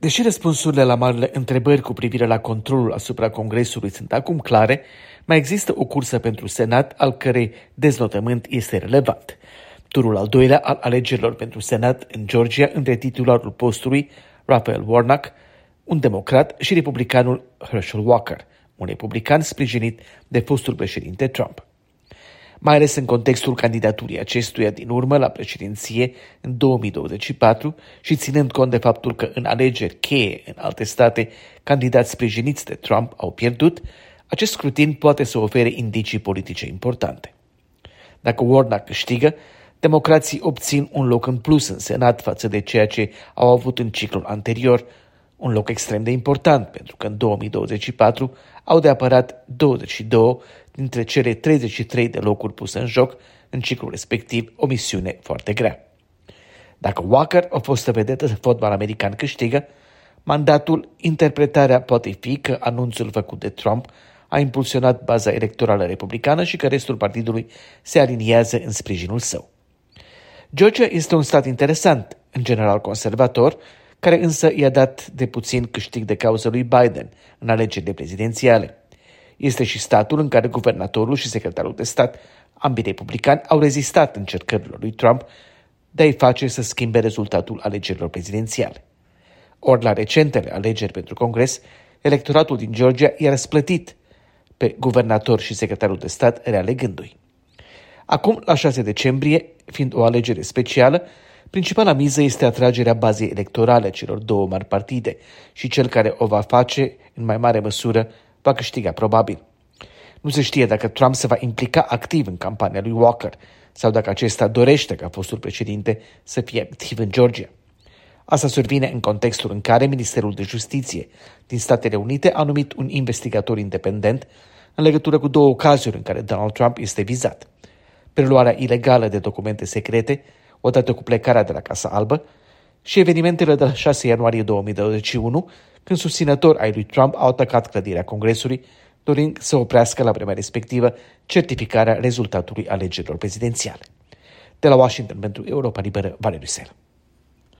Deși răspunsurile la marile întrebări cu privire la controlul asupra Congresului sunt acum clare, mai există o cursă pentru Senat al cărei deznotământ este relevant. Turul al doilea al alegerilor pentru Senat în Georgia între titularul postului Raphael Warnock, un democrat, și republicanul Herschel Walker, un republican sprijinit de fostul președinte Trump mai ales în contextul candidaturii acestuia din urmă la președinție în 2024 și ținând cont de faptul că în alegeri cheie în alte state candidați sprijiniți de Trump au pierdut, acest scrutin poate să ofere indicii politice importante. Dacă Warnock câștigă, democrații obțin un loc în plus în Senat față de ceea ce au avut în ciclul anterior, un loc extrem de important pentru că în 2024 au de apărat 22 dintre cele 33 de locuri puse în joc în ciclul respectiv, o misiune foarte grea. Dacă Walker, o fostă vedetă de fotbal american, câștigă, mandatul, interpretarea poate fi că anunțul făcut de Trump a impulsionat baza electorală republicană și că restul partidului se aliniază în sprijinul său. Georgia este un stat interesant, în general conservator, care însă i-a dat de puțin câștig de cauză lui Biden în alegerile prezidențiale. Este și statul în care guvernatorul și secretarul de stat, ambii republicani, au rezistat încercărilor lui Trump de a-i face să schimbe rezultatul alegerilor prezidențiale. Ori la recentele alegeri pentru Congres, electoratul din Georgia i-a răsplătit pe guvernator și secretarul de stat realegându-i. Acum, la 6 decembrie, fiind o alegere specială, principala miză este atragerea bazei electorale celor două mari partide și cel care o va face, în mai mare măsură, va câștiga probabil. Nu se știe dacă Trump se va implica activ în campania lui Walker sau dacă acesta dorește ca fostul președinte să fie activ în Georgia. Asta survine în contextul în care Ministerul de Justiție din Statele Unite a numit un investigator independent în legătură cu două cazuri în care Donald Trump este vizat. Preluarea ilegală de documente secrete, odată cu plecarea de la Casa Albă, și evenimentele de la 6 ianuarie 2021, când susținători ai lui Trump au atacat clădirea Congresului, dorind să oprească la vremea respectivă certificarea rezultatului alegerilor prezidențiale. De la Washington pentru Europa Liberă, Valeriu Sel.